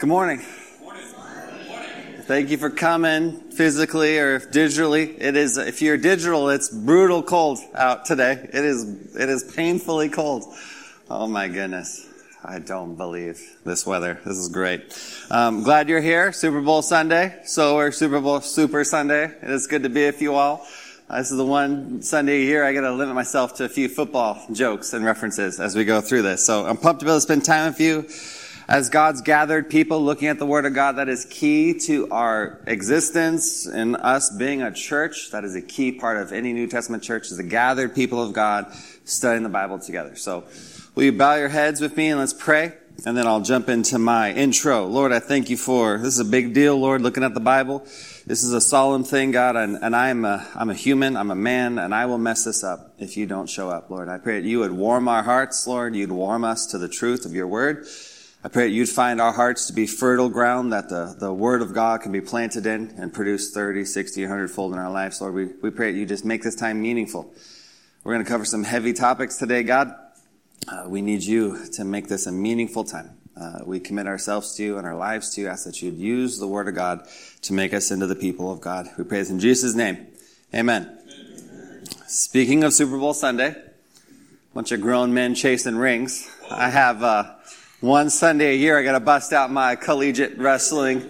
Good morning. Thank you for coming physically or digitally. It is, if you're digital, it's brutal cold out today. It is, it is painfully cold. Oh my goodness. I don't believe this weather. This is great. Um, glad you're here. Super Bowl Sunday. So we're Super Bowl Super Sunday. It is good to be with you all. Uh, this is the one Sunday a year I got to limit myself to a few football jokes and references as we go through this. So I'm pumped to be able to spend time with you as God's gathered people looking at the Word of God, that is key to our existence and us being a church. That is a key part of any New Testament church is the gathered people of God studying the Bible together. So will you bow your heads with me and let's pray? And then I'll jump into my intro. Lord, I thank you for, this is a big deal, Lord, looking at the Bible. This is a solemn thing, God, and, and I'm a, I'm a human, I'm a man, and I will mess this up if you don't show up, Lord. I pray that you would warm our hearts, Lord. You'd warm us to the truth of your word. I pray that you'd find our hearts to be fertile ground that the, the word of God can be planted in and produce 30, 60, 100 fold in our lives. Lord, we, we pray that you just make this time meaningful. We're going to cover some heavy topics today, God. Uh, we need you to make this a meaningful time. Uh, we commit ourselves to you and our lives to you. Ask that you'd use the word of God to make us into the people of God. We praise in Jesus' name. Amen. Amen. Speaking of Super Bowl Sunday, bunch of grown men chasing rings. I have, uh, one Sunday a year, I got to bust out my collegiate wrestling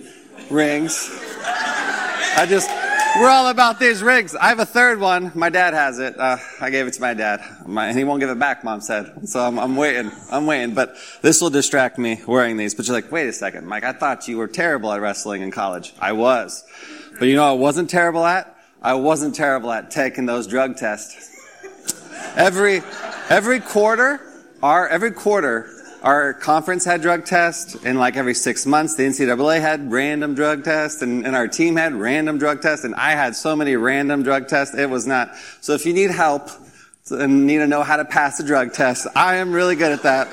rings. I just, we're all about these rings. I have a third one. My dad has it. Uh, I gave it to my dad. My, and he won't give it back, mom said. So I'm, I'm waiting. I'm waiting. But this will distract me wearing these. But you're like, wait a second, Mike, I thought you were terrible at wrestling in college. I was. But you know I wasn't terrible at? I wasn't terrible at taking those drug tests. Every, every quarter, our, every quarter, our conference had drug tests, and like every six months, the NCAA had random drug tests, and, and our team had random drug tests, and I had so many random drug tests, it was not. So if you need help and need to know how to pass a drug test, I am really good at that.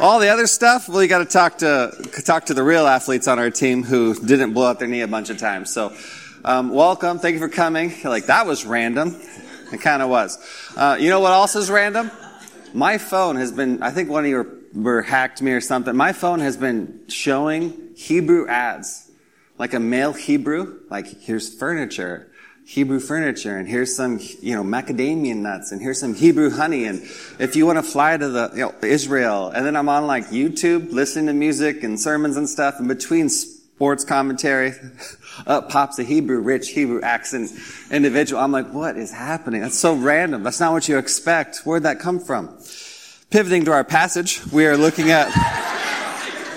All the other stuff, well, you got to talk to talk to the real athletes on our team who didn't blow out their knee a bunch of times. So, um, welcome, thank you for coming. Like that was random. It kind of was. Uh, you know what else is random? My phone has been. I think one of your were hacked me or something. My phone has been showing Hebrew ads, like a male Hebrew, like here's furniture, Hebrew furniture, and here's some, you know, macadamia nuts, and here's some Hebrew honey, and if you want to fly to the, you know, Israel, and then I'm on like YouTube, listening to music and sermons and stuff, and between sports commentary, up pops a Hebrew, rich Hebrew accent individual. I'm like, what is happening? That's so random. That's not what you expect. Where'd that come from? Pivoting to our passage, we are looking at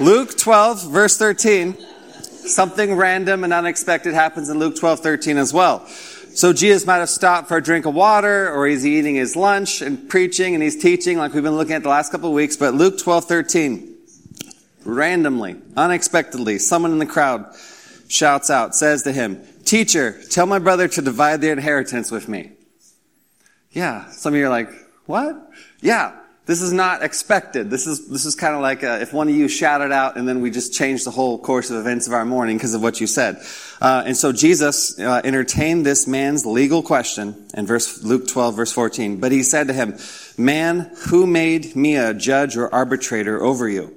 Luke 12, verse 13. Something random and unexpected happens in Luke 12, 13 as well. So Jesus might have stopped for a drink of water, or he's eating his lunch and preaching and he's teaching like we've been looking at the last couple of weeks. But Luke 12, 13, randomly, unexpectedly, someone in the crowd shouts out, says to him, Teacher, tell my brother to divide the inheritance with me. Yeah. Some of you are like, what? Yeah. This is not expected. This is, this is kind of like a, if one of you shouted out and then we just changed the whole course of events of our morning because of what you said. Uh, and so Jesus uh, entertained this man's legal question in verse Luke 12 verse 14. But he said to him, "Man, who made me a judge or arbitrator over you?"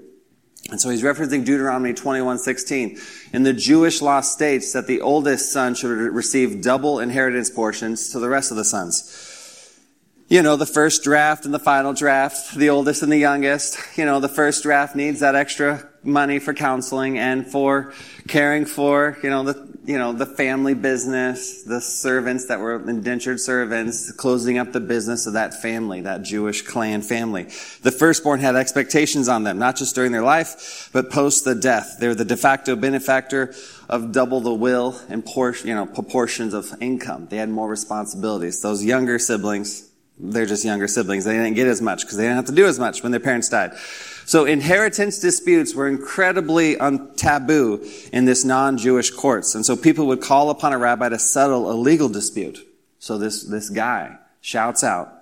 And so he's referencing Deuteronomy 21:16. And the Jewish law states that the oldest son should receive double inheritance portions to the rest of the sons you know, the first draft and the final draft, the oldest and the youngest. You know, the first draft needs that extra money for counseling and for caring for, you know, the, you know, the family business, the servants that were indentured servants, closing up the business of that family, that Jewish clan family. The firstborn had expectations on them, not just during their life, but post the death. They're the de facto benefactor of double the will and portion, you know, proportions of income. They had more responsibilities. Those younger siblings, they're just younger siblings. They didn't get as much because they didn't have to do as much when their parents died. So inheritance disputes were incredibly taboo in this non-Jewish courts. And so people would call upon a rabbi to settle a legal dispute. So this, this guy shouts out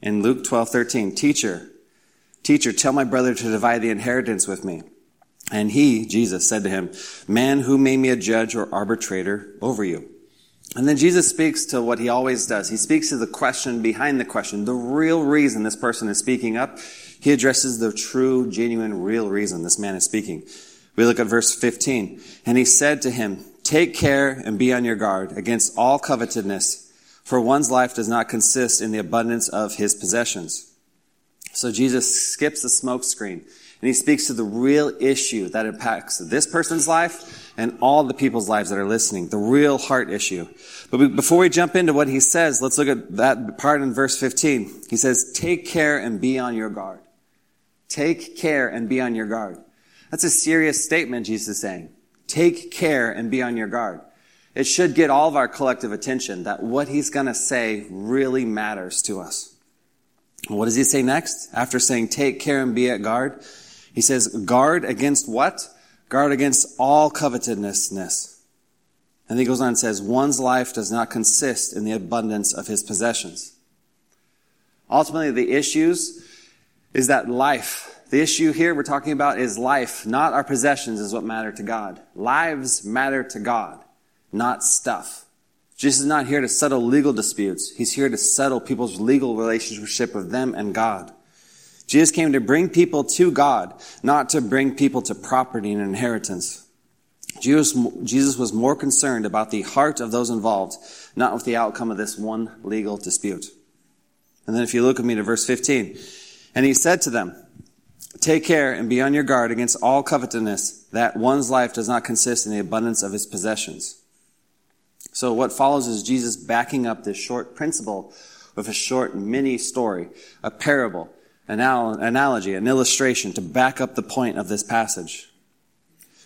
in Luke 12, 13, teacher, teacher, tell my brother to divide the inheritance with me. And he, Jesus, said to him, man, who made me a judge or arbitrator over you? And then Jesus speaks to what he always does. He speaks to the question behind the question, the real reason this person is speaking up. He addresses the true, genuine, real reason this man is speaking. We look at verse 15. And he said to him, Take care and be on your guard against all covetousness, for one's life does not consist in the abundance of his possessions. So Jesus skips the smoke screen and he speaks to the real issue that impacts this person's life and all the people's lives that are listening, the real heart issue. But before we jump into what he says, let's look at that part in verse 15. He says, Take care and be on your guard. Take care and be on your guard. That's a serious statement Jesus is saying. Take care and be on your guard. It should get all of our collective attention that what he's going to say really matters to us. What does he say next? After saying take care and be at guard, he says guard against what? Guard against all covetousness. And he goes on and says, one's life does not consist in the abundance of his possessions. Ultimately, the issues is that life, the issue here we're talking about is life, not our possessions is what matter to God. Lives matter to God, not stuff. Jesus is not here to settle legal disputes. He's here to settle people's legal relationship with them and God. Jesus came to bring people to God, not to bring people to property and inheritance. Jesus, Jesus was more concerned about the heart of those involved, not with the outcome of this one legal dispute. And then if you look at me to verse 15, and he said to them, Take care and be on your guard against all covetousness, that one's life does not consist in the abundance of his possessions. So what follows is Jesus backing up this short principle with a short mini story, a parable, an analogy, an illustration to back up the point of this passage.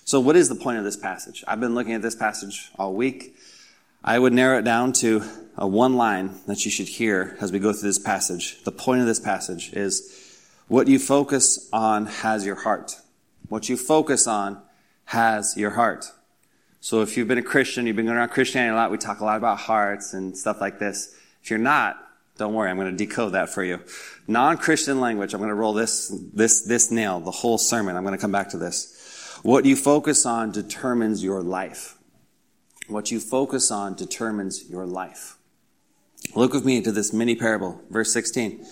So what is the point of this passage? I've been looking at this passage all week. I would narrow it down to a one line that you should hear as we go through this passage. The point of this passage is what you focus on has your heart. What you focus on has your heart. So if you've been a Christian, you've been going around Christianity a lot, we talk a lot about hearts and stuff like this. If you're not, don't worry, I'm going to decode that for you. Non-Christian language, I'm going to roll this, this, this nail, the whole sermon. I'm going to come back to this. What you focus on determines your life. What you focus on determines your life. Look with me into this mini parable, verse 16.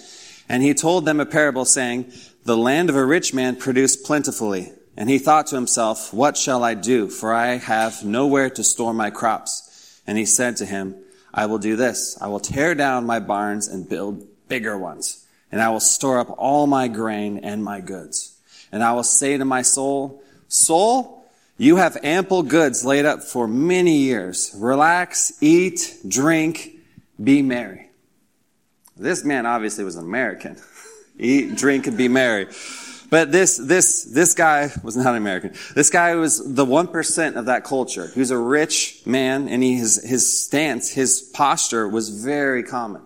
And he told them a parable saying, The land of a rich man produced plentifully. And he thought to himself, What shall I do? For I have nowhere to store my crops. And he said to him, I will do this. I will tear down my barns and build bigger ones. And I will store up all my grain and my goods. And I will say to my soul, Soul, you have ample goods laid up for many years. Relax, eat, drink, be merry. This man obviously was an American. Eat, drink, and be merry. But this, this, this guy was not American. This guy was the 1% of that culture. He was a rich man and he, his, his stance, his posture was very common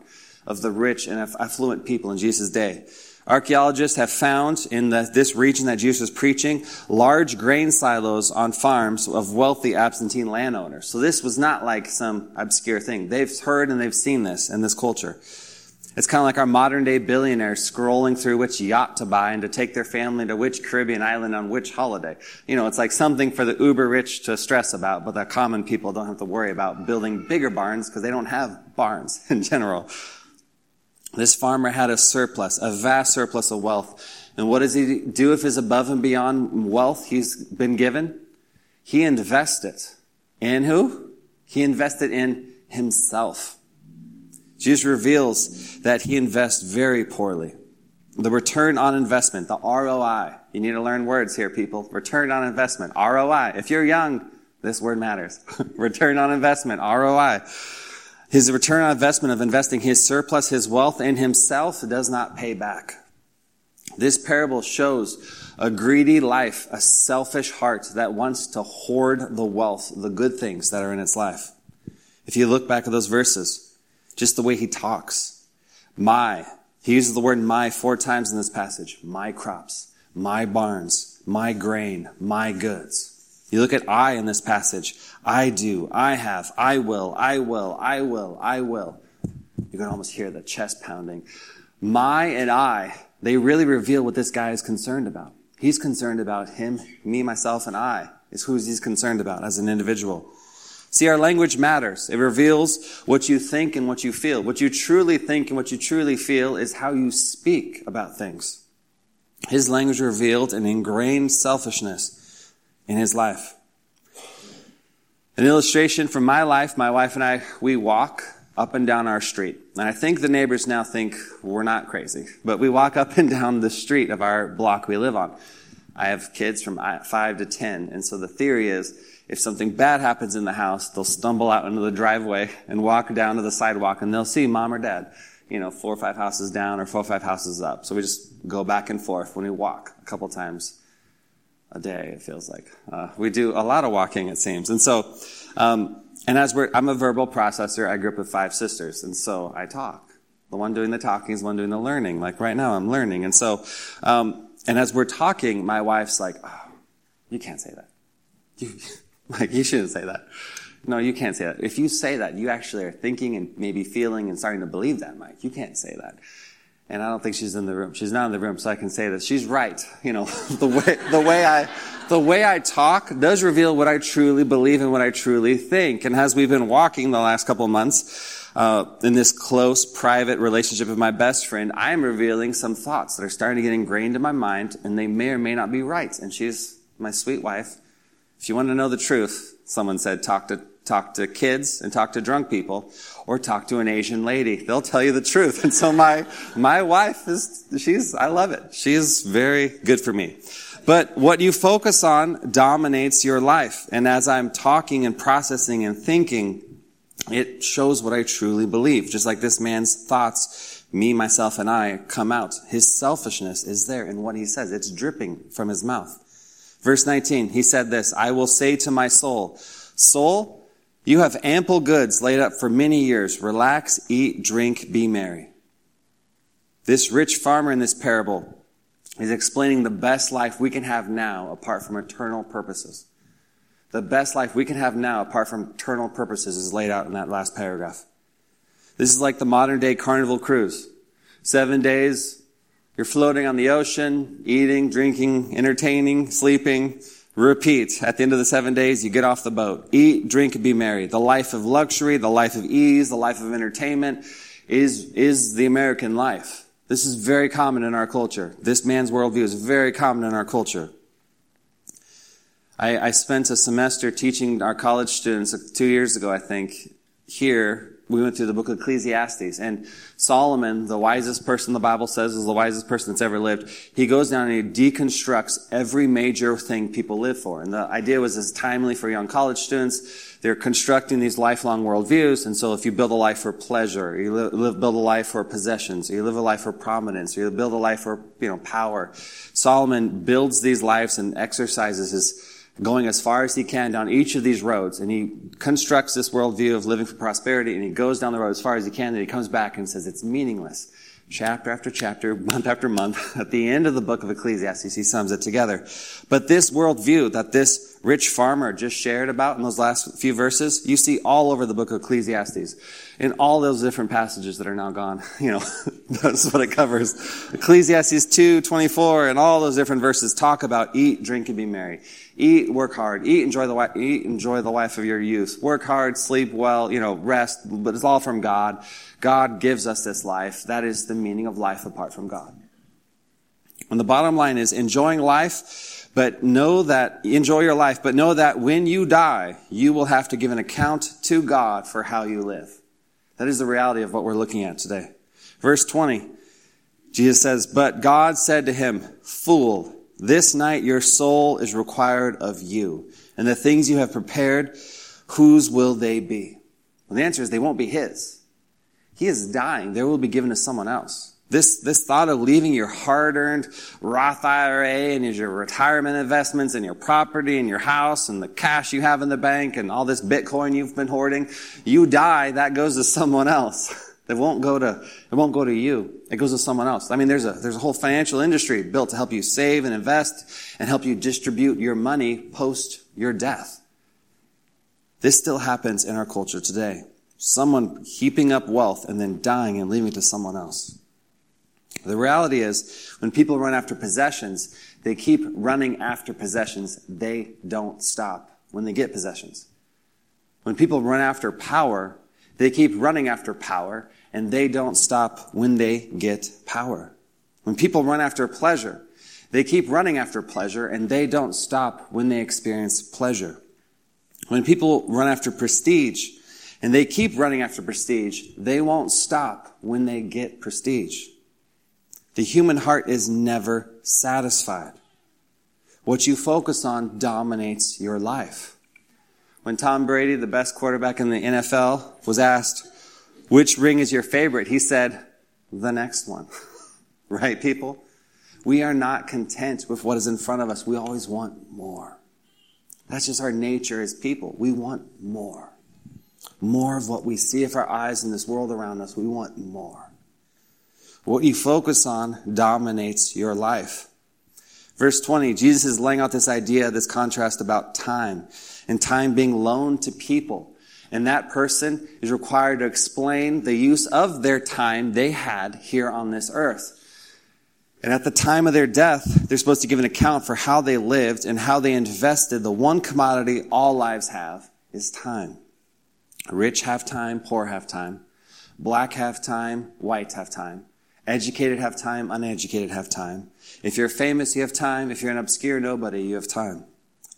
of the rich and affluent people in Jesus' day. Archaeologists have found in the, this region that Jesus was preaching large grain silos on farms of wealthy absentee landowners. So this was not like some obscure thing. They've heard and they've seen this in this culture. It's kind of like our modern day billionaires scrolling through which yacht to buy and to take their family to which Caribbean island on which holiday. You know, it's like something for the uber rich to stress about, but the common people don't have to worry about building bigger barns because they don't have barns in general. This farmer had a surplus, a vast surplus of wealth. And what does he do with his above and beyond wealth he's been given? He invested in who? He invested in himself. Jesus reveals that he invests very poorly. The return on investment, the ROI. You need to learn words here, people. Return on investment, ROI. If you're young, this word matters. return on investment, ROI. His return on investment of investing his surplus, his wealth in himself does not pay back. This parable shows a greedy life, a selfish heart that wants to hoard the wealth, the good things that are in its life. If you look back at those verses, just the way he talks. My. He uses the word my four times in this passage. My crops, my barns, my grain, my goods. You look at I in this passage. I do, I have, I will, I will, I will, I will. You can almost hear the chest pounding. My and I, they really reveal what this guy is concerned about. He's concerned about him, me, myself, and I is who he's concerned about as an individual. See, our language matters. It reveals what you think and what you feel. What you truly think and what you truly feel is how you speak about things. His language revealed an ingrained selfishness. in his life. An illustration from my life, my wife and I, we walk up and down our street. And I think the neighbors now think we're not crazy, but we walk up and down the street of our block we live on. I have kids from uh, five to 10. And so the theory is if something bad happens in the house, they'll stumble out into the driveway and walk down to the sidewalk and they'll see mom or dad, you know, four or five houses down or four or five houses up. So we just go back and forth when we walk a couple times a day, it feels like. Uh, we do a lot of walking, it seems. And so, um, and as we're, I'm a verbal processor. I grew up with five sisters, and so I talk. The one doing the talking is the one doing the learning. Like right now, I'm learning. And so, um, and as we're talking, my wife's like, oh, you can't say that. like, you shouldn't say that. No, you can't say that. If you say that, you actually are thinking and maybe feeling and starting to believe that, Mike. You can't say that. And I don't think she's in the room. She's not in the room, so I can say that she's right. You know, the way, the way I, the way I talk does reveal what I truly believe and what I truly think. And as we've been walking the last couple months, uh, in this close, private relationship with my best friend, I am revealing some thoughts that are starting to get ingrained in my mind, and they may or may not be right. And she's my sweet wife. If you want to know the truth, someone said, talk to talk to kids and talk to drunk people, or talk to an Asian lady. They'll tell you the truth. And so my my wife is she's I love it. She's very good for me. But what you focus on dominates your life. And as I'm talking and processing and thinking, it shows what I truly believe. Just like this man's thoughts, me, myself, and I come out. His selfishness is there in what he says. It's dripping from his mouth. Verse 19, he said this, I will say to my soul, soul, you have ample goods laid up for many years. Relax, eat, drink, be merry. This rich farmer in this parable is explaining the best life we can have now apart from eternal purposes. The best life we can have now, apart from eternal purposes, is laid out in that last paragraph. This is like the modern day carnival cruise. Seven days, you're floating on the ocean, eating, drinking, entertaining, sleeping, repeat. At the end of the seven days, you get off the boat. Eat, drink, be merry. The life of luxury, the life of ease, the life of entertainment is, is the American life. This is very common in our culture. This man's worldview is very common in our culture. I, I spent a semester teaching our college students two years ago, I think, here we went through the book of Ecclesiastes and Solomon, the wisest person the Bible says is the wisest person that's ever lived, he goes down and he deconstructs every major thing people live for. And the idea was as timely for young college students. They're constructing these lifelong worldviews. And so if you build a life for pleasure, you live, build a life for possessions, you live a life for prominence, you build a life for, you know, power. Solomon builds these lives and exercises his, going as far as he can down each of these roads, and he constructs this worldview of living for prosperity, and he goes down the road as far as he can, and he comes back and says it's meaningless. Chapter after chapter, month after month, at the end of the book of Ecclesiastes, he sums it together. But this worldview that this rich farmer just shared about in those last few verses, you see all over the book of Ecclesiastes. In all those different passages that are now gone. You know, that's what it covers. Ecclesiastes 2, 24, and all those different verses talk about eat, drink, and be merry. Eat, work hard. Eat, enjoy the wife, eat, enjoy the life of your youth. Work hard, sleep well, you know, rest, but it's all from God. God gives us this life. That is the meaning of life apart from God. And the bottom line is enjoying life, but know that, enjoy your life, but know that when you die, you will have to give an account to God for how you live. That is the reality of what we're looking at today. Verse 20, Jesus says, But God said to him, Fool, this night your soul is required of you. And the things you have prepared, whose will they be? Well, the answer is they won't be his. He is dying. They will be given to someone else. This, this thought of leaving your hard-earned Roth IRA and your retirement investments and your property and your house and the cash you have in the bank and all this Bitcoin you've been hoarding, you die, that goes to someone else. It won't go to, it won't go to you. It goes to someone else. I mean, there's a, there's a whole financial industry built to help you save and invest and help you distribute your money post your death. This still happens in our culture today. Someone heaping up wealth and then dying and leaving it to someone else. The reality is, when people run after possessions, they keep running after possessions. They don't stop when they get possessions. When people run after power, they keep running after power and they don't stop when they get power. When people run after pleasure, They keep running after pleasure and they don't stop when they experience pleasure. When people run after prestige and they keep running after prestige, they won't stop when they get prestige. The human heart is never satisfied. What you focus on dominates your life. When Tom Brady, the best quarterback in the NFL, was asked, which ring is your favorite? He said, the next one. right, people? We are not content with what is in front of us. We always want more. That's just our nature as people. We want more. More of what we see with our eyes in this world around us. We want more. What you focus on dominates your life. Verse 20, Jesus is laying out this idea, this contrast about time and time being loaned to people. And that person is required to explain the use of their time they had here on this earth. And at the time of their death, they're supposed to give an account for how they lived and how they invested the one commodity all lives have is time. Rich have time, poor have time. Black have time, white have time. Educated have time, uneducated have time. If you're famous, you have time. If you're an obscure nobody, you have time.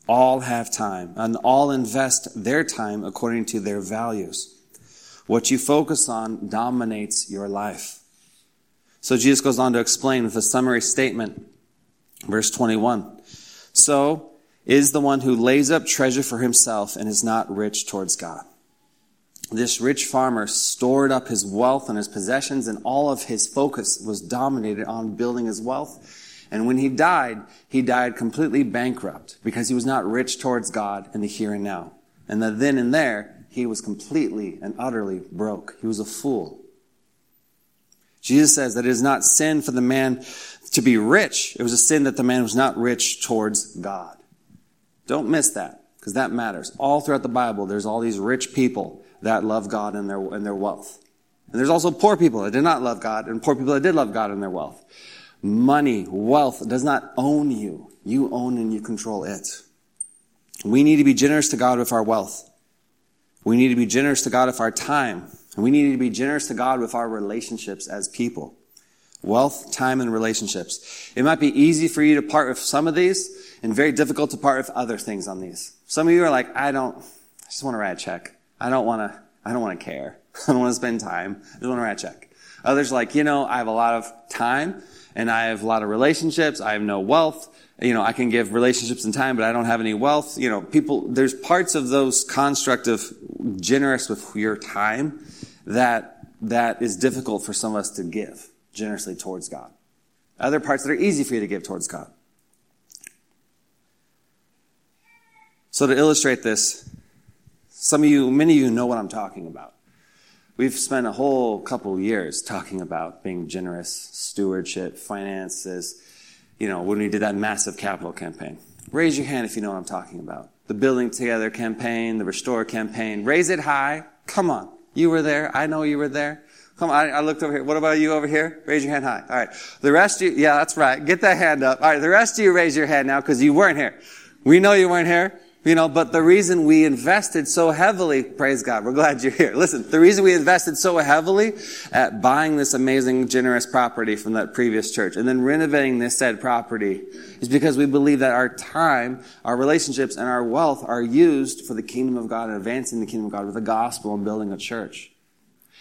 All have time and all invest their time according to their values. What you focus on dominates your life. So Jesus goes on to explain with a summary statement. Verse 21. So is the one who lays up treasure for himself and is not rich towards God. This rich farmer stored up his wealth and his possessions and all of his focus was dominated on building his wealth. And when he died, he died completely bankrupt because he was not rich towards God in the here and now. And the then and there, he was completely and utterly broke. He was a fool. Jesus says that it is not sin for the man to be rich. It was a sin that the man was not rich towards God. Don't miss that, because that matters. All throughout the Bible, there's all these rich people that love God and their, and their wealth. And there's also poor people that did not love God, and poor people that did love God and their wealth. Money, wealth does not own you. You own and you control it. We need to be generous to God with our wealth. We need to be generous to God with our time. We need to be generous to God with our relationships as people. Wealth, time, and relationships. It might be easy for you to part with some of these and very difficult to part with other things on these. Some of you are like, I don't, I just want to write a check. I don't want to, I don't want to care. I don't want to spend time. I just want to write a check. Others are like, you know, I have a lot of time and I have a lot of relationships. I have no wealth. You know, I can give relationships and time, but I don't have any wealth. You know, people, there's parts of those construct of generous with your time that, that is difficult for some of us to give generously towards God. Other parts that are easy for you to give towards God. So to illustrate this, some of you, many of you know what I'm talking about. We've spent a whole couple years talking about being generous, stewardship, finances, you know, when we did that massive capital campaign. Raise your hand if you know what I'm talking about. The Building Together campaign, the Restore campaign. Raise it high. Come on. You were there. I know you were there. Come on, I, I, looked over here. What about you over here? Raise your hand high. All right. The rest of you, yeah, that's right. Get that hand up. All right. The rest of you raise your hand now because you weren't here. We know you weren't here. You know, but the reason we invested so heavily, praise God, we're glad you're here. Listen, the reason we invested so heavily at buying this amazing, generous property from that previous church and then renovating this said property is because we believe that our time, our relationships, and our wealth are used for the kingdom of God and advancing the kingdom of God with the gospel and building a church.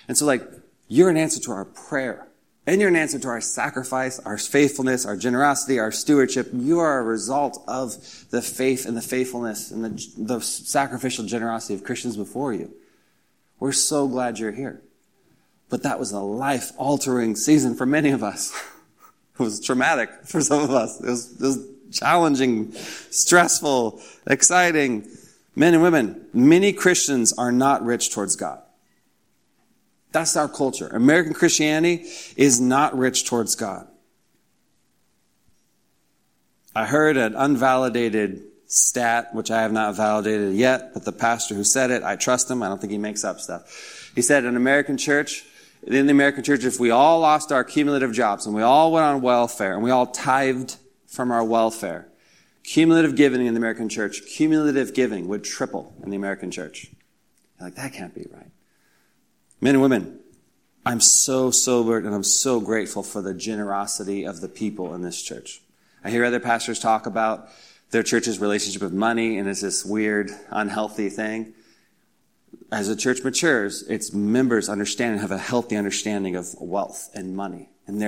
And so like, you're an answer to our prayer. And you're an answer to our sacrifice, our faithfulness, our generosity, our stewardship. You are a result of the faith and the faithfulness and the, the sacrificial generosity of Christians before you. We're so glad you're here. But that was a life altering season for many of us. it was traumatic for some of us. It was, it was challenging, stressful, exciting. Men and women, many Christians are not rich towards God. That's our culture. American Christianity is not rich towards God. I heard an unvalidated stat, which I have not validated yet, but the pastor who said it, I trust him. I don't think he makes up stuff. He said an American church, in the American church, if we all lost our cumulative jobs and we all went on welfare and we all tithed from our welfare, cumulative giving in the American church, cumulative giving would triple in the American church. You're like, that can't be right. Men and women, I'm so sobered and I'm so grateful for the generosity of the people in this church. I hear other pastors talk about their church's relationship with money and it's this weird, unhealthy thing. As a church matures, its members understand and have a healthy understanding of wealth and money. And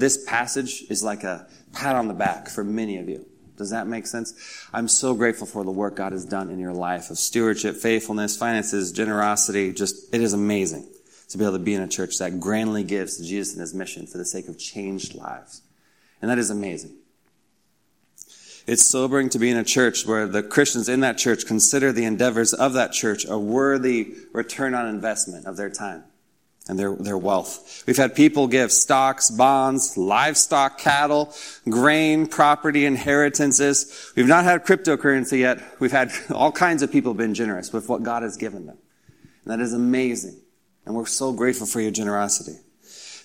this passage is like a pat on the back for many of you. Does that make sense? I'm so grateful for the work God has done in your life of stewardship, faithfulness, finances, generosity. Just, it is amazing to be able to be in a church that grandly gives to Jesus and his mission for the sake of changed lives. And that is amazing. It's sobering to be in a church where the Christians in that church consider the endeavors of that church a worthy return on investment of their time and their, their wealth. We've had people give stocks, bonds, livestock, cattle, grain, property, inheritances. We've not had cryptocurrency yet. We've had all kinds of people been generous with what God has given them. And that is amazing. And we're so grateful for your generosity.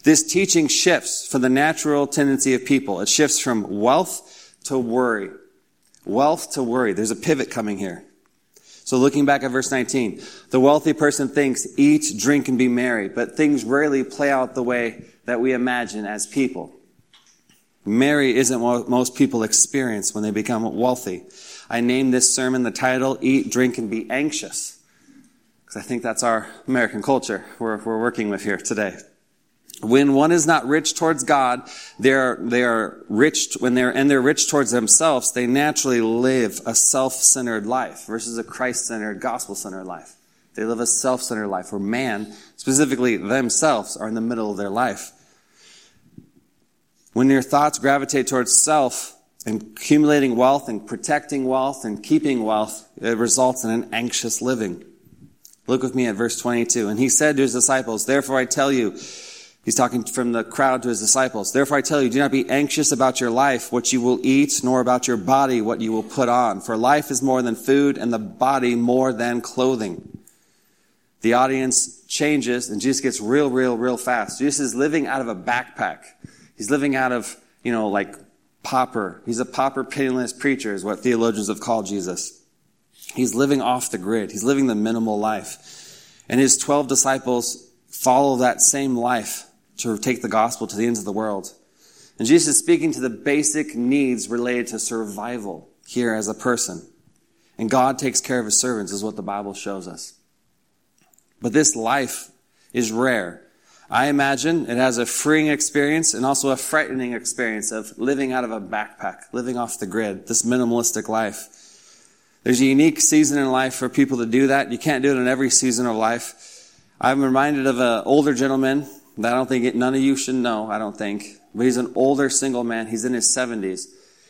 This teaching shifts from the natural tendency of people. It shifts from wealth to worry. Wealth to worry. There's a pivot coming here. So looking back at verse 19, the wealthy person thinks, eat, drink, and be merry, but things rarely play out the way that we imagine as people. Merry isn't what most people experience when they become wealthy. I named this sermon the title, Eat, Drink, and Be Anxious. Because I think that's our American culture we're, we're working with here today. When one is not rich towards God, they're, they are rich, when they're, and they're rich towards themselves, they naturally live a self-centered life versus a Christ-centered, gospel-centered life. They live a self-centered life where man, specifically themselves, are in the middle of their life. When your thoughts gravitate towards self and accumulating wealth and protecting wealth and keeping wealth, it results in an anxious living. Look with me at verse 22. And he said to his disciples, Therefore I tell you, He's talking from the crowd to his disciples. Therefore I tell you, do not be anxious about your life, what you will eat, nor about your body, what you will put on. For life is more than food, and the body more than clothing. The audience changes, and Jesus gets real, real, real fast. Jesus is living out of a backpack. He's living out of, you know, like pauper. He's a pauper, pitiless preacher, is what theologians have called Jesus. He's living off the grid. He's living the minimal life. And his 12 disciples follow that same life to take the gospel to the ends of the world. And Jesus is speaking to the basic needs related to survival here as a person. And God takes care of his servants is what the Bible shows us. But this life is rare. I imagine it has a freeing experience and also a frightening experience of living out of a backpack, living off the grid, this minimalistic life. There's a unique season in life for people to do that. You can't do it in every season of life. I'm reminded of an older gentleman that I don't think it, none of you should know, I don't think. But he's an older single man. He's in his 70s.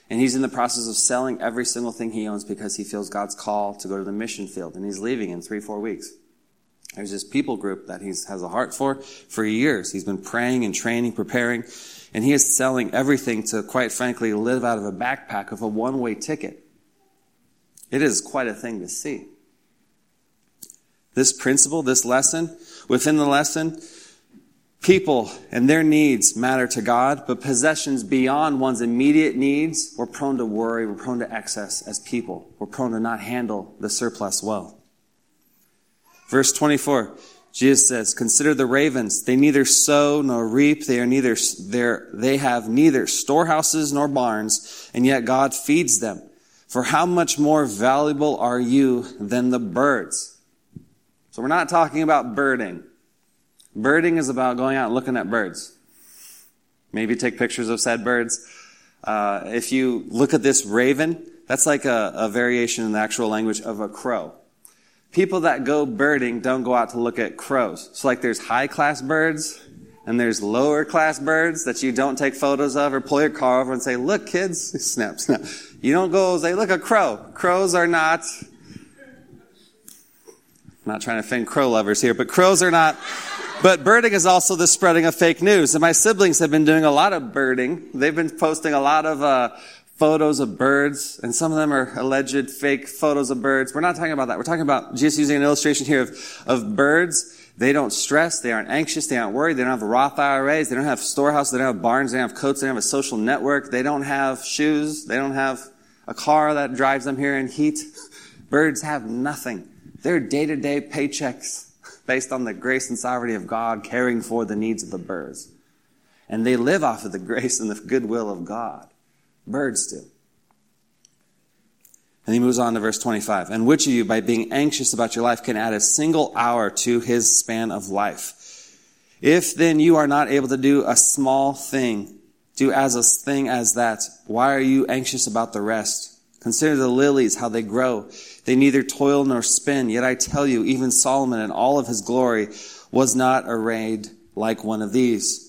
And he's in the process of selling every single thing he owns because he feels God's call to go to the mission field. And he's leaving in three, four weeks. There's this people group that he has a heart for for years. He's been praying and training, preparing. And he is selling everything to, quite frankly, live out of a backpack of a one-way ticket. It is quite a thing to see. This principle, this lesson, within the lesson, People and their needs matter to God, but possessions beyond one's immediate needs, we're prone to worry, we're prone to excess as people. We're prone to not handle the surplus well. Verse 24, Jesus says, Consider the ravens. They neither sow nor reap. They are neither, they have neither storehouses nor barns, and yet God feeds them. For how much more valuable are you than the birds? So we're not talking about birding. Birding is about going out and looking at birds. Maybe take pictures of said birds. Uh, if you look at this raven, that's like a, a variation in the actual language of a crow. People that go birding don't go out to look at crows. So like there's high class birds and there's lower class birds that you don't take photos of or pull your car over and say, look kids, snap, snap. You don't go say, look a crow. Crows are not, I'm not trying to offend crow lovers here, but crows are not but birding is also the spreading of fake news. And my siblings have been doing a lot of birding. They've been posting a lot of uh, photos of birds, and some of them are alleged fake photos of birds. We're not talking about that. We're talking about just using an illustration here of, of birds. They don't stress. They aren't anxious. They aren't worried. They don't have Roth IRAs. They don't have storehouses. They don't have barns. They don't have coats. They don't have a social network. They don't have shoes. They don't have a car that drives them here in heat. Birds have nothing. They're day-to-day paychecks based on the grace and sovereignty of God caring for the needs of the birds. And they live off of the grace and the goodwill of God. Birds do. And he moves on to verse 25. And which of you, by being anxious about your life, can add a single hour to his span of life? If then you are not able to do a small thing, do as a thing as that, why are you anxious about the rest? Consider the lilies, how they grow. They neither toil nor spin. Yet I tell you, even Solomon in all of his glory was not arrayed like one of these.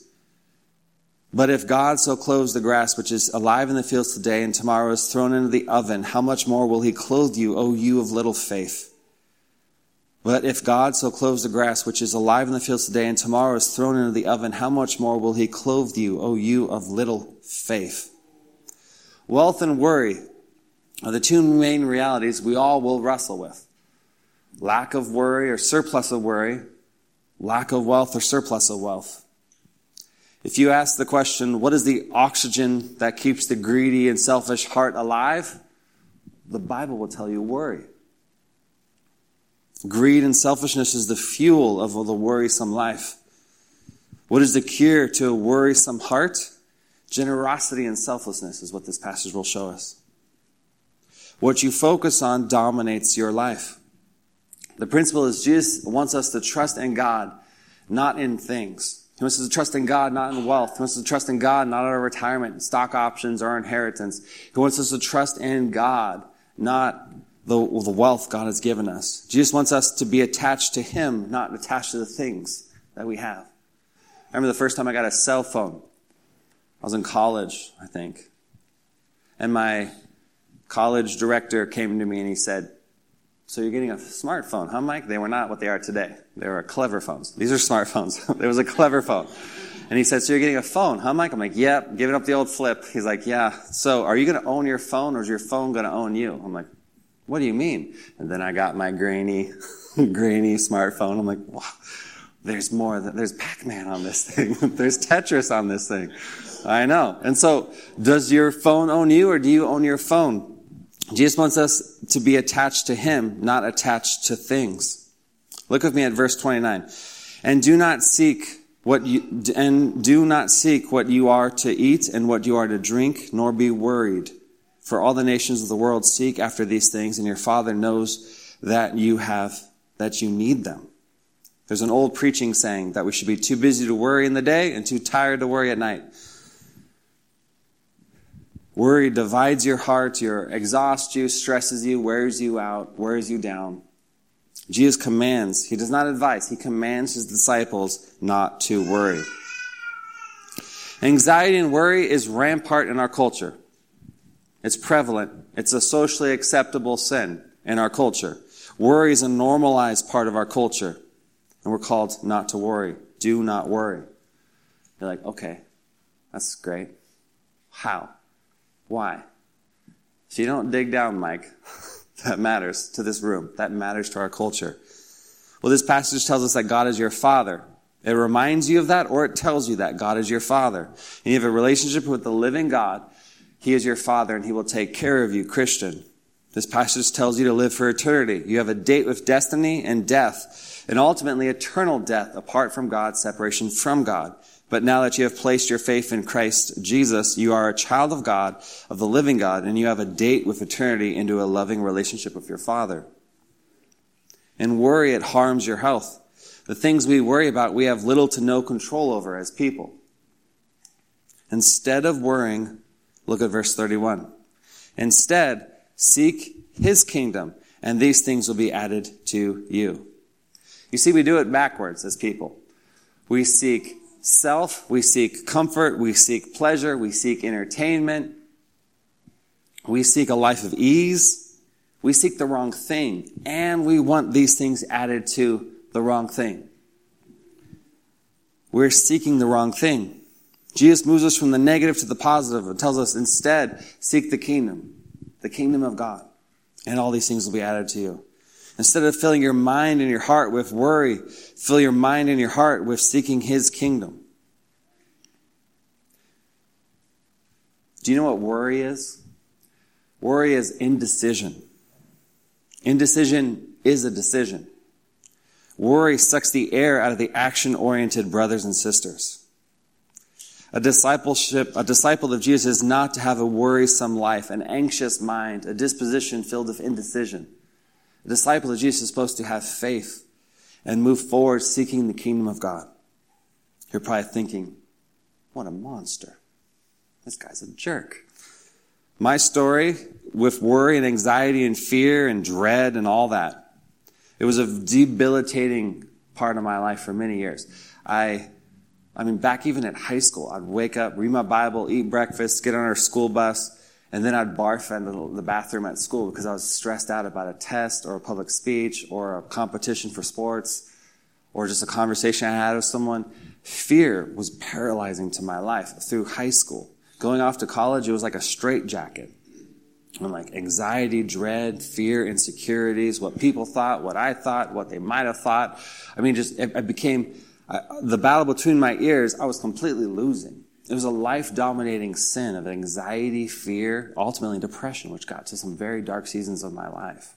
But if God so clothes the grass which is alive in the fields today and tomorrow is thrown into the oven, how much more will he clothe you, O you of little faith? But if God so clothes the grass which is alive in the fields today and tomorrow is thrown into the oven, how much more will he clothe you, O you of little faith? Wealth and worry are the two main realities we all will wrestle with. Lack of worry or surplus of worry, lack of wealth or surplus of wealth. If you ask the question, what is the oxygen that keeps the greedy and selfish heart alive? The Bible will tell you worry. Greed and selfishness is the fuel of the worrisome life. What is the cure to a worrisome heart? Generosity and selflessness is what this passage will show us. What you focus on dominates your life. The principle is Jesus wants us to trust in God, not in things. He wants us to trust in God, not in wealth. He wants us to trust in God, not in our retirement, stock options, or inheritance. He wants us to trust in God, not the, the wealth God has given us. Jesus wants us to be attached to Him, not attached to the things that we have. I remember the first time I got a cell phone. I was in college, I think. And my college director came to me and he said, so you're getting a smartphone, huh, Mike? They were not what they are today. They were clever phones. These are smartphones. there was a clever phone. And he said, so you're getting a phone, huh, Mike? I'm like, yep, giving up the old flip. He's like, yeah. So are you going to own your phone or is your phone going to own you? I'm like, what do you mean? And then I got my grainy, grainy smartphone. I'm like, wow, there's more. There's Pac-Man on this thing. there's Tetris on this thing. I know. And so does your phone own you or do you own your phone? Jesus wants us to be attached to Him, not attached to things. Look with me at verse 29. And do not seek what you, and do not seek what you are to eat and what you are to drink, nor be worried. For all the nations of the world seek after these things, and your Father knows that you have, that you need them. There's an old preaching saying that we should be too busy to worry in the day and too tired to worry at night. Worry divides your heart, your exhausts you, stresses you, wears you out, wears you down. Jesus commands, he does not advise, he commands his disciples not to worry. Anxiety and worry is rampart in our culture. It's prevalent. It's a socially acceptable sin in our culture. Worry is a normalized part of our culture. And we're called not to worry. Do not worry. You're like, okay, that's great. How? Why? So you don't dig down, Mike. that matters to this room. That matters to our culture. Well, this passage tells us that God is your father. It reminds you of that or it tells you that God is your father. And you have a relationship with the living God. He is your father and he will take care of you, Christian. This passage tells you to live for eternity. You have a date with destiny and death and ultimately eternal death apart from God, separation from God. But now that you have placed your faith in Christ Jesus, you are a child of God, of the living God, and you have a date with eternity into a loving relationship with your Father. And worry, it harms your health. The things we worry about, we have little to no control over as people. Instead of worrying, look at verse 31. Instead, seek his kingdom, and these things will be added to you. You see, we do it backwards as people. We seek self, we seek comfort, we seek pleasure, we seek entertainment, we seek a life of ease, we seek the wrong thing, and we want these things added to the wrong thing. We're seeking the wrong thing. Jesus moves us from the negative to the positive and tells us instead, seek the kingdom, the kingdom of God, and all these things will be added to you. Instead of filling your mind and your heart with worry, fill your mind and your heart with seeking His kingdom. Do you know what worry is? Worry is indecision. Indecision is a decision. Worry sucks the air out of the action oriented brothers and sisters. A discipleship, a disciple of Jesus is not to have a worrisome life, an anxious mind, a disposition filled with indecision. A disciple of Jesus is supposed to have faith and move forward seeking the kingdom of God. You're probably thinking, what a monster. This guy's a jerk. My story with worry and anxiety and fear and dread and all that, it was a debilitating part of my life for many years. I, I mean, back even at high school, I'd wake up, read my Bible, eat breakfast, get on our school bus, and then I'd barf in the bathroom at school because I was stressed out about a test or a public speech or a competition for sports or just a conversation I had with someone. Fear was paralyzing to my life through high school. Going off to college, it was like a straitjacket. And like anxiety, dread, fear, insecurities, what people thought, what I thought, what they might have thought. I mean, just, it, it became, uh, the battle between my ears, I was completely losing. It was a life dominating sin of anxiety, fear, ultimately depression, which got to some very dark seasons of my life.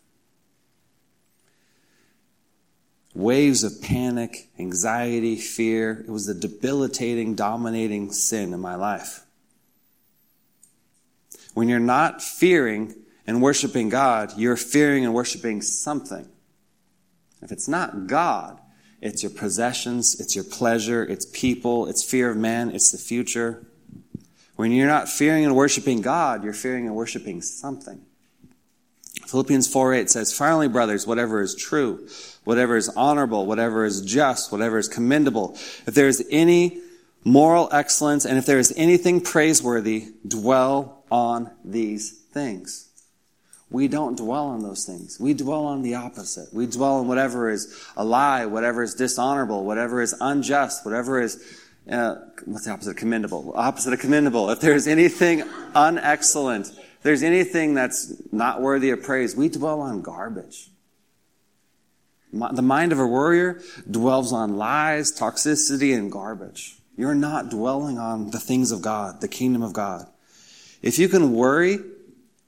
Waves of panic, anxiety, fear. It was the debilitating, dominating sin in my life. When you're not fearing and worshiping God, you're fearing and worshiping something. If it's not God, it's your possessions, it's your pleasure, it's people, it's fear of man, it's the future. When you're not fearing and worshiping God, you're fearing and worshiping something. Philippians 4 8 says, Finally, brothers, whatever is true, whatever is honorable, whatever is just, whatever is commendable, if there is any moral excellence, and if there is anything praiseworthy, dwell on these things. We don't dwell on those things. We dwell on the opposite. We dwell on whatever is a lie, whatever is dishonorable, whatever is unjust, whatever is, uh, what's the opposite of commendable? Opposite of commendable. If there's anything unexcellent, there's anything that's not worthy of praise, we dwell on garbage. The mind of a warrior dwells on lies, toxicity, and garbage. You're not dwelling on the things of God, the kingdom of God. If you can worry,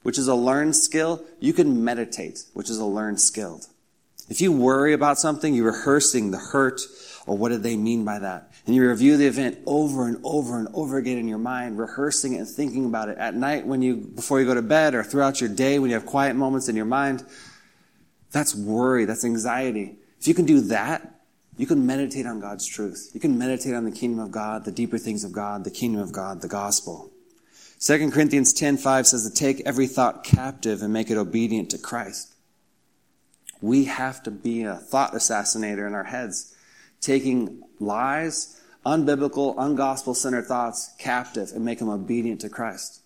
which is a learned skill, you can meditate, which is a learned skill. If you worry about something, you're rehearsing the hurt or what did they mean by that? And you review the event over and over and over again in your mind, rehearsing it and thinking about it at night when you, before you go to bed or throughout your day when you have quiet moments in your mind. That's worry. That's anxiety. If you can do that, you can meditate on God's truth. You can meditate on the kingdom of God, the deeper things of God, the kingdom of God, the gospel. 2 Corinthians 10:5 says to take every thought captive and make it obedient to Christ. We have to be a thought assassinator in our heads, taking lies, unbiblical, ungospel centered thoughts captive and make them obedient to Christ.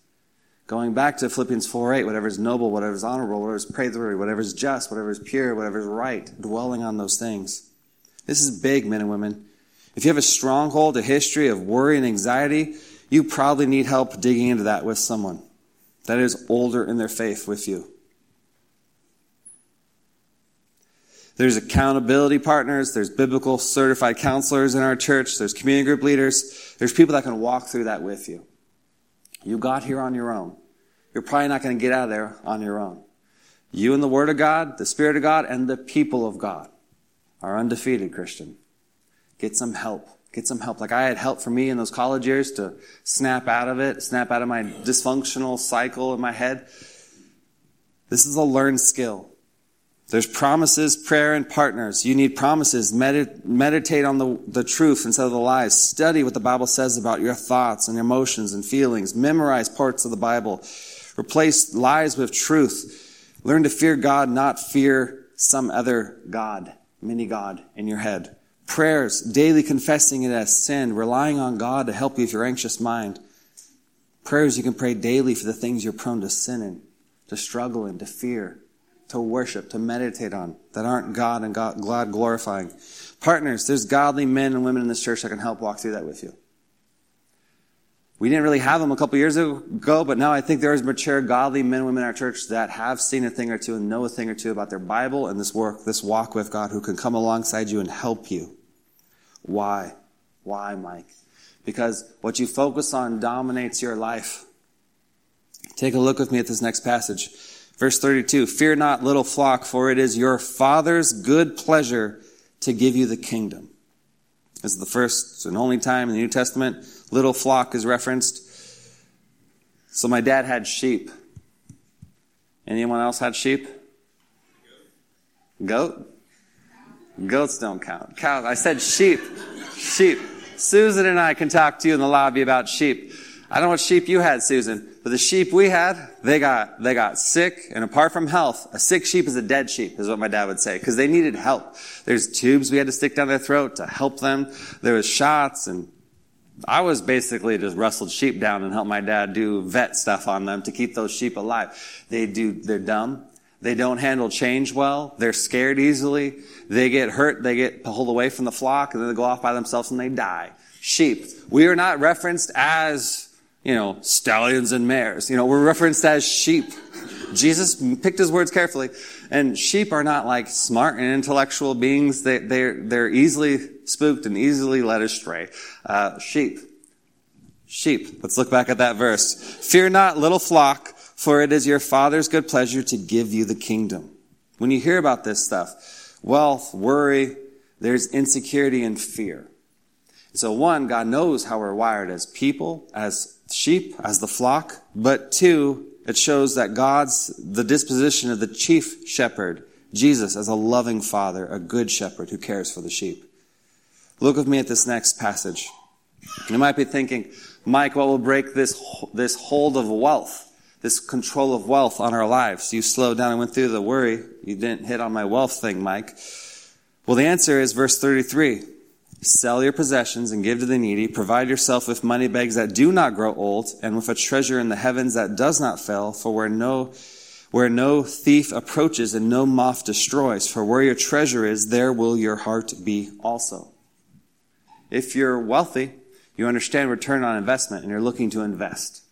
Going back to Philippians 4 8, whatever is noble, whatever is honorable, whatever is praiseworthy, whatever is just, whatever is pure, whatever is right, dwelling on those things. This is big, men and women. If you have a stronghold, a history of worry and anxiety, you probably need help digging into that with someone that is older in their faith with you. There's accountability partners, there's biblical certified counselors in our church, there's community group leaders, there's people that can walk through that with you. You got here on your own. You're probably not going to get out of there on your own. You and the Word of God, the Spirit of God, and the people of God are undefeated, Christian. Get some help. Get some help. Like I had help for me in those college years to snap out of it, snap out of my dysfunctional cycle in my head. This is a learned skill. There's promises, prayer, and partners. You need promises. Medit- meditate on the, the truth instead of the lies. Study what the Bible says about your thoughts and emotions and feelings. Memorize parts of the Bible. Replace lies with truth. Learn to fear God, not fear some other God, mini God in your head. Prayers, daily confessing it as sin, relying on God to help you with your anxious mind. Prayers you can pray daily for the things you're prone to sin in, to struggle in, to fear to worship, to meditate on that aren't God and God, God glorifying. Partners, there's godly men and women in this church that can help walk through that with you. We didn't really have them a couple years ago, but now I think there's mature, godly men and women in our church that have seen a thing or two and know a thing or two about their Bible and this work, this walk with God who can come alongside you and help you. Why? Why, Mike? Because what you focus on dominates your life. Take a look with me at this next passage. Verse 32, fear not little flock, for it is your father's good pleasure to give you the kingdom. This is the first and only time in the New Testament little flock is referenced. So my dad had sheep. Anyone else had sheep? Goat? Goats don't count. Cow. I said sheep. Sheep. Susan and I can talk to you in the lobby about sheep. I don't know what sheep you had, Susan, but the sheep we had, they got, they got sick, and apart from health, a sick sheep is a dead sheep, is what my dad would say, because they needed help. There's tubes we had to stick down their throat to help them. There was shots, and I was basically just rustled sheep down and helped my dad do vet stuff on them to keep those sheep alive. They do, they're dumb. They don't handle change well. They're scared easily. They get hurt. They get pulled away from the flock and then they go off by themselves and they die. Sheep. We are not referenced as you know, stallions and mares. You know, we're referenced as sheep. Jesus picked his words carefully. And sheep are not like smart and intellectual beings. They, they're, they're easily spooked and easily led astray. Uh, sheep. Sheep. Let's look back at that verse. Fear not, little flock, for it is your Father's good pleasure to give you the kingdom. When you hear about this stuff, wealth, worry, there's insecurity and fear. So one, God knows how we're wired as people, as sheep as the flock, but two, it shows that God's the disposition of the chief shepherd, Jesus, as a loving father, a good shepherd who cares for the sheep. Look with me at this next passage. You might be thinking, Mike, what will break this, this hold of wealth, this control of wealth on our lives? You slowed down and went through the worry. You didn't hit on my wealth thing, Mike. Well, the answer is verse 33. Sell your possessions and give to the needy. Provide yourself with money bags that do not grow old and with a treasure in the heavens that does not fail. For where no, where no thief approaches and no moth destroys, for where your treasure is, there will your heart be also. If you're wealthy, you understand return on investment and you're looking to invest.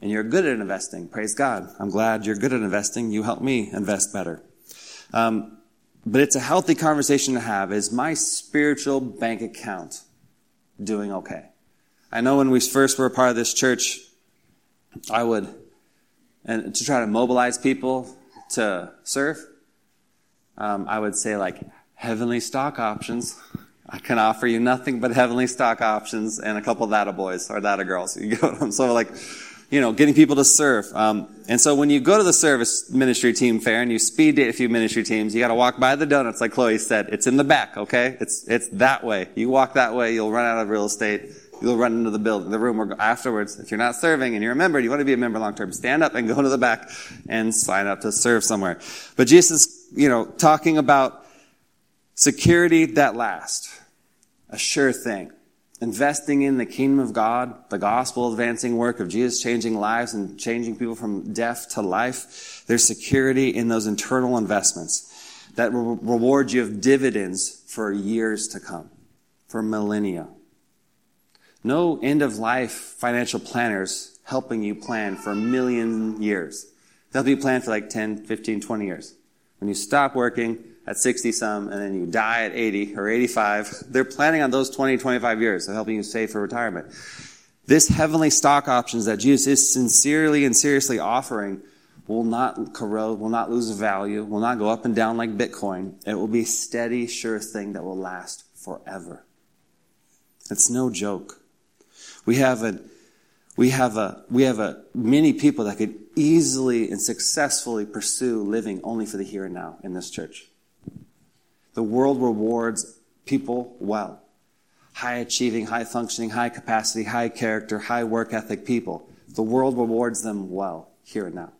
And you're good at investing. Praise God. I'm glad you're good at investing. You help me invest better. Um, but it's a healthy conversation to have. Is my spiritual bank account doing okay? I know when we first were a part of this church, I would, and to try to mobilize people to serve, um, I would say like heavenly stock options. I can offer you nothing but heavenly stock options and a couple of that boys or that girls. You go, so like, you know, getting people to serve. Um, and so when you go to the service ministry team fair and you speed date a few ministry teams, you got to walk by the donuts, like Chloe said. It's in the back, okay? It's it's that way. You walk that way, you'll run out of real estate. You'll run into the building, the room afterwards. If you're not serving and you're a member, and you want to be a member long term, stand up and go to the back and sign up to serve somewhere. But Jesus, you know, talking about security that lasts, a sure thing investing in the kingdom of God, the gospel advancing work of Jesus changing lives and changing people from death to life. There's security in those internal investments that will reward you of dividends for years to come, for millennia. No end of life financial planners helping you plan for a million years. They'll be planned for like 10, 15, 20 years. When you stop working, at 60 some and then you die at 80 or 85, they're planning on those 20, 25 years of helping you save for retirement. This heavenly stock options that Jesus is sincerely and seriously offering will not corrode, will not lose value, will not go up and down like Bitcoin. It will be a steady, sure thing that will last forever. It's no joke. We have a, we have a, we have a, many people that could easily and successfully pursue living only for the here and now in this church. The world rewards people well. High achieving, high functioning, high capacity, high character, high work ethic people. The world rewards them well here and now.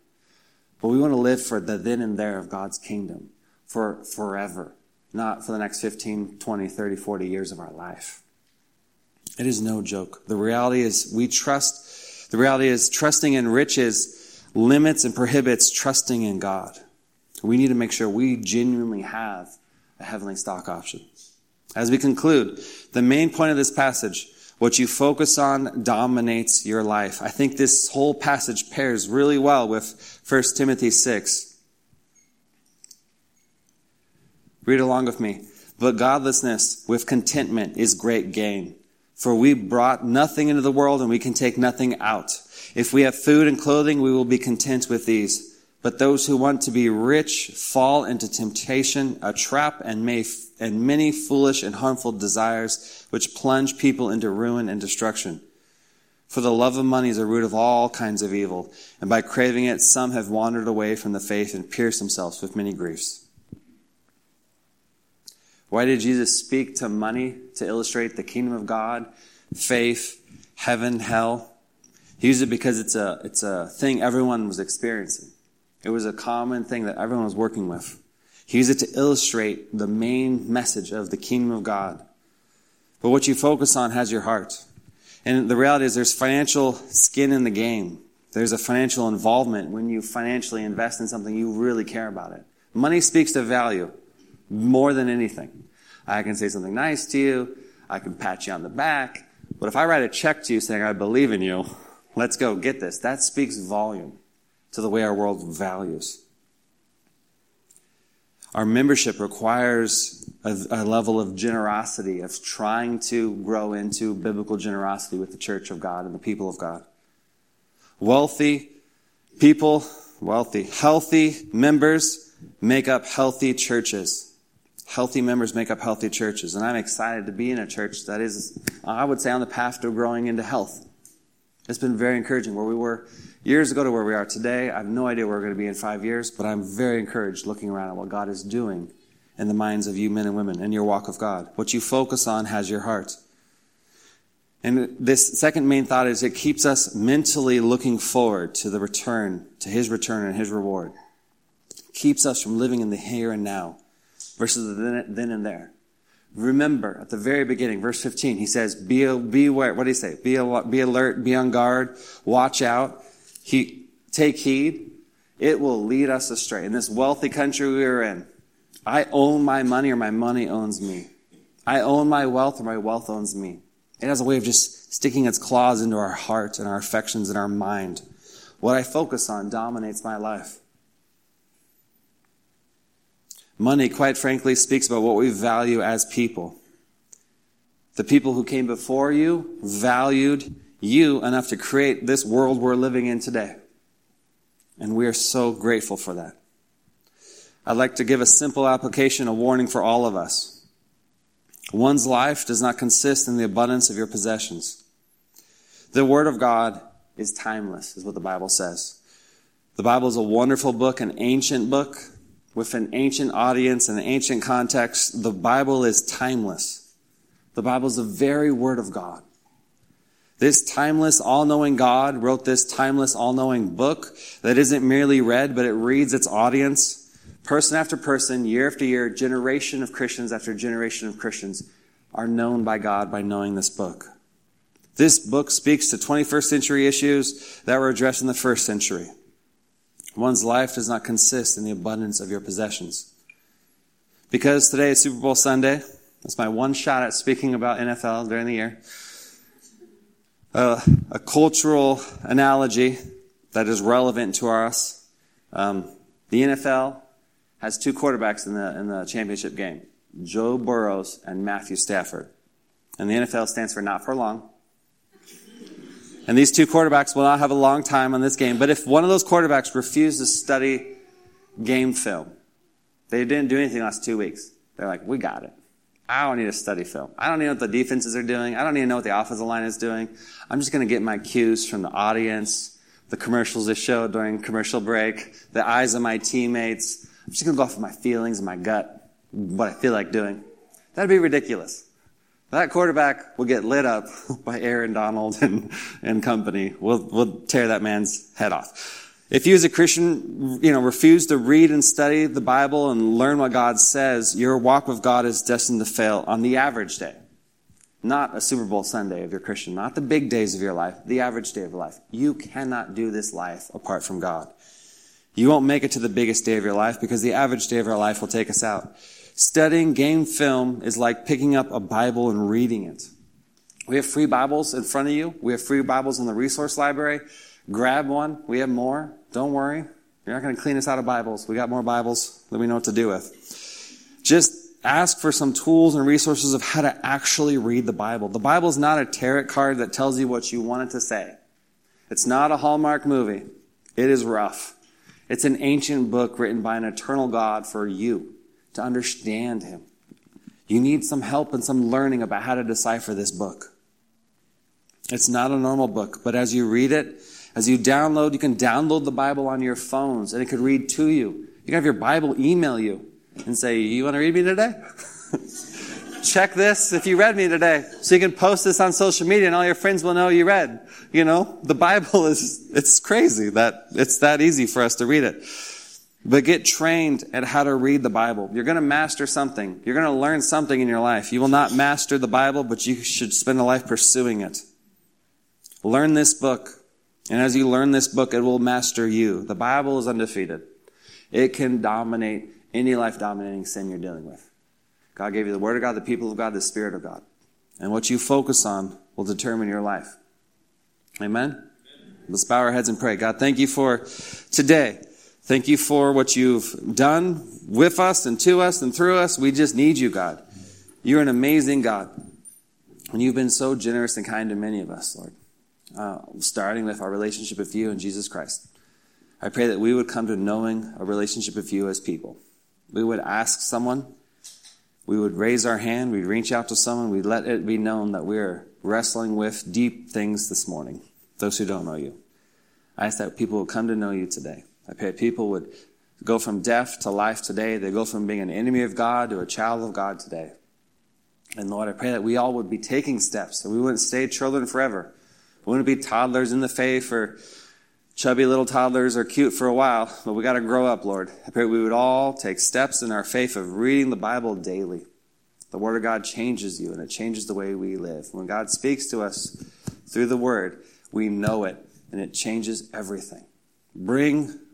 But we want to live for the then and there of God's kingdom for forever, not for the next 15, 20, 30, 40 years of our life. It is no joke. The reality is we trust, the reality is trusting in riches limits and prohibits trusting in God. We need to make sure we genuinely have a heavenly stock option. As we conclude, the main point of this passage, what you focus on dominates your life. I think this whole passage pairs really well with 1 Timothy 6. Read along with me. But godlessness with contentment is great gain. For we brought nothing into the world and we can take nothing out. If we have food and clothing, we will be content with these. But those who want to be rich fall into temptation, a trap, and, may, and many foolish and harmful desires which plunge people into ruin and destruction. For the love of money is the root of all kinds of evil, and by craving it, some have wandered away from the faith and pierced themselves with many griefs. Why did Jesus speak to money to illustrate the kingdom of God, faith, heaven, hell? He used it because it's a, it's a thing everyone was experiencing. It was a common thing that everyone was working with. He used it to illustrate the main message of the kingdom of God. But what you focus on has your heart. And the reality is there's financial skin in the game. There's a financial involvement when you financially invest in something you really care about it. Money speaks to value more than anything. I can say something nice to you. I can pat you on the back. But if I write a check to you saying, I believe in you, let's go get this, that speaks volume to the way our world values. Our membership requires a, a, level of generosity, of trying to grow into biblical generosity with the church of God and the people of God. Wealthy people, wealthy, healthy members make up healthy churches. Healthy members make up healthy churches. And I'm excited to be in a church that is, I would say, on the path to growing into health. It's been very encouraging where we were years ago to where we are today. I have no idea where we're going to be in five years, but I'm very encouraged looking around at what God is doing in the minds of you men and women in your walk of God. What you focus on has your heart. And this second main thought is it keeps us mentally looking forward to the return, to His return and His reward. Keeps us from living in the here and now versus the then and there. Remember, at the very beginning, verse 15, he says, be, beware. What do he say? Be, be alert, be on guard, watch out. He, take heed. It will lead us astray. In this wealthy country we are in, I own my money or my money owns me. I own my wealth or my wealth owns me. It has a way of just sticking its claws into our heart and our affections and our mind. What I focus on dominates my life. Money, quite frankly, speaks about what we value as people. The people who came before you valued you enough to create this world we're living in today. And we are so grateful for that. I'd like to give a simple application, a warning for all of us. One's life does not consist in the abundance of your possessions. The Word of God is timeless, is what the Bible says. The Bible is a wonderful book, an ancient book with an ancient audience and an ancient context, the Bible is timeless. The Bible is the very Word of God. This timeless, all-knowing God wrote this timeless, all-knowing book that isn't merely read, but it reads its audience, person after person, year after year, generation of Christians after generation of Christians are known by God by knowing this book. This book speaks to 21st century issues that were addressed in the first century. One's life does not consist in the abundance of your possessions. Because today is Super Bowl Sunday, that's my one shot at speaking about NFL during the year. Uh, a cultural analogy that is relevant to us. Um, the NFL has two quarterbacks in the, in the championship game Joe Burrows and Matthew Stafford. And the NFL stands for not for long. And these two quarterbacks will not have a long time on this game. But if one of those quarterbacks refused to study game film, they didn't do anything last two weeks. They're like, we got it. I don't need to study film. I don't need know what the defenses are doing. I don't even know what the offensive line is doing. I'm just going to get my cues from the audience, the commercials they show during commercial break, the eyes of my teammates. I'm just going to go off of my feelings my gut, what I feel like doing. That'd be ridiculous. That quarterback will get lit up by Aaron Donald and, and company. We'll, we'll tear that man's head off. If you as a Christian, you know, refuse to read and study the Bible and learn what God says, your walk with God is destined to fail on the average day. Not a Super Bowl Sunday of your Christian, not the big days of your life, the average day of life. You cannot do this life apart from God. You won't make it to the biggest day of your life because the average day of your life will take us out. Studying game film is like picking up a Bible and reading it. We have free Bibles in front of you. We have free Bibles in the resource library. Grab one. We have more. Don't worry. You're not going to clean us out of Bibles. We got more Bibles that we know what to do with. Just ask for some tools and resources of how to actually read the Bible. The Bible is not a tarot card that tells you what you want it to say. It's not a Hallmark movie. It is rough. It's an ancient book written by an eternal God for you to understand Him. You need some help and some learning about how to decipher this book. It's not a normal book, but as you read it, as you download, you can download the Bible on your phones and it could read to you. You can have your Bible email you and say, You want to read me today? Check this if you read me today. So you can post this on social media and all your friends will know you read. You know, the Bible is, it's crazy that it's that easy for us to read it. But get trained at how to read the Bible. You're going to master something. You're going to learn something in your life. You will not master the Bible, but you should spend a life pursuing it. Learn this book. And as you learn this book, it will master you. The Bible is undefeated. It can dominate any life dominating sin you're dealing with. God gave you the Word of God, the people of God, the Spirit of God. And what you focus on will determine your life. Amen? Let's bow our heads and pray. God, thank you for today. Thank you for what you've done with us and to us and through us. We just need you, God. You're an amazing God. And you've been so generous and kind to many of us, Lord uh, starting with our relationship with you and Jesus Christ. I pray that we would come to knowing a relationship with you as people. We would ask someone, we would raise our hand, we'd reach out to someone, we'd let it be known that we're wrestling with deep things this morning, those who don't know you. I ask that people would come to know you today. I pray people would go from death to life today. They go from being an enemy of God to a child of God today. And Lord, I pray that we all would be taking steps, that we wouldn't stay children forever, we want to be toddlers in the faith or chubby little toddlers are cute for a while, but we got to grow up, Lord. I pray we would all take steps in our faith of reading the Bible daily. The Word of God changes you and it changes the way we live. When God speaks to us through the Word, we know it and it changes everything. Bring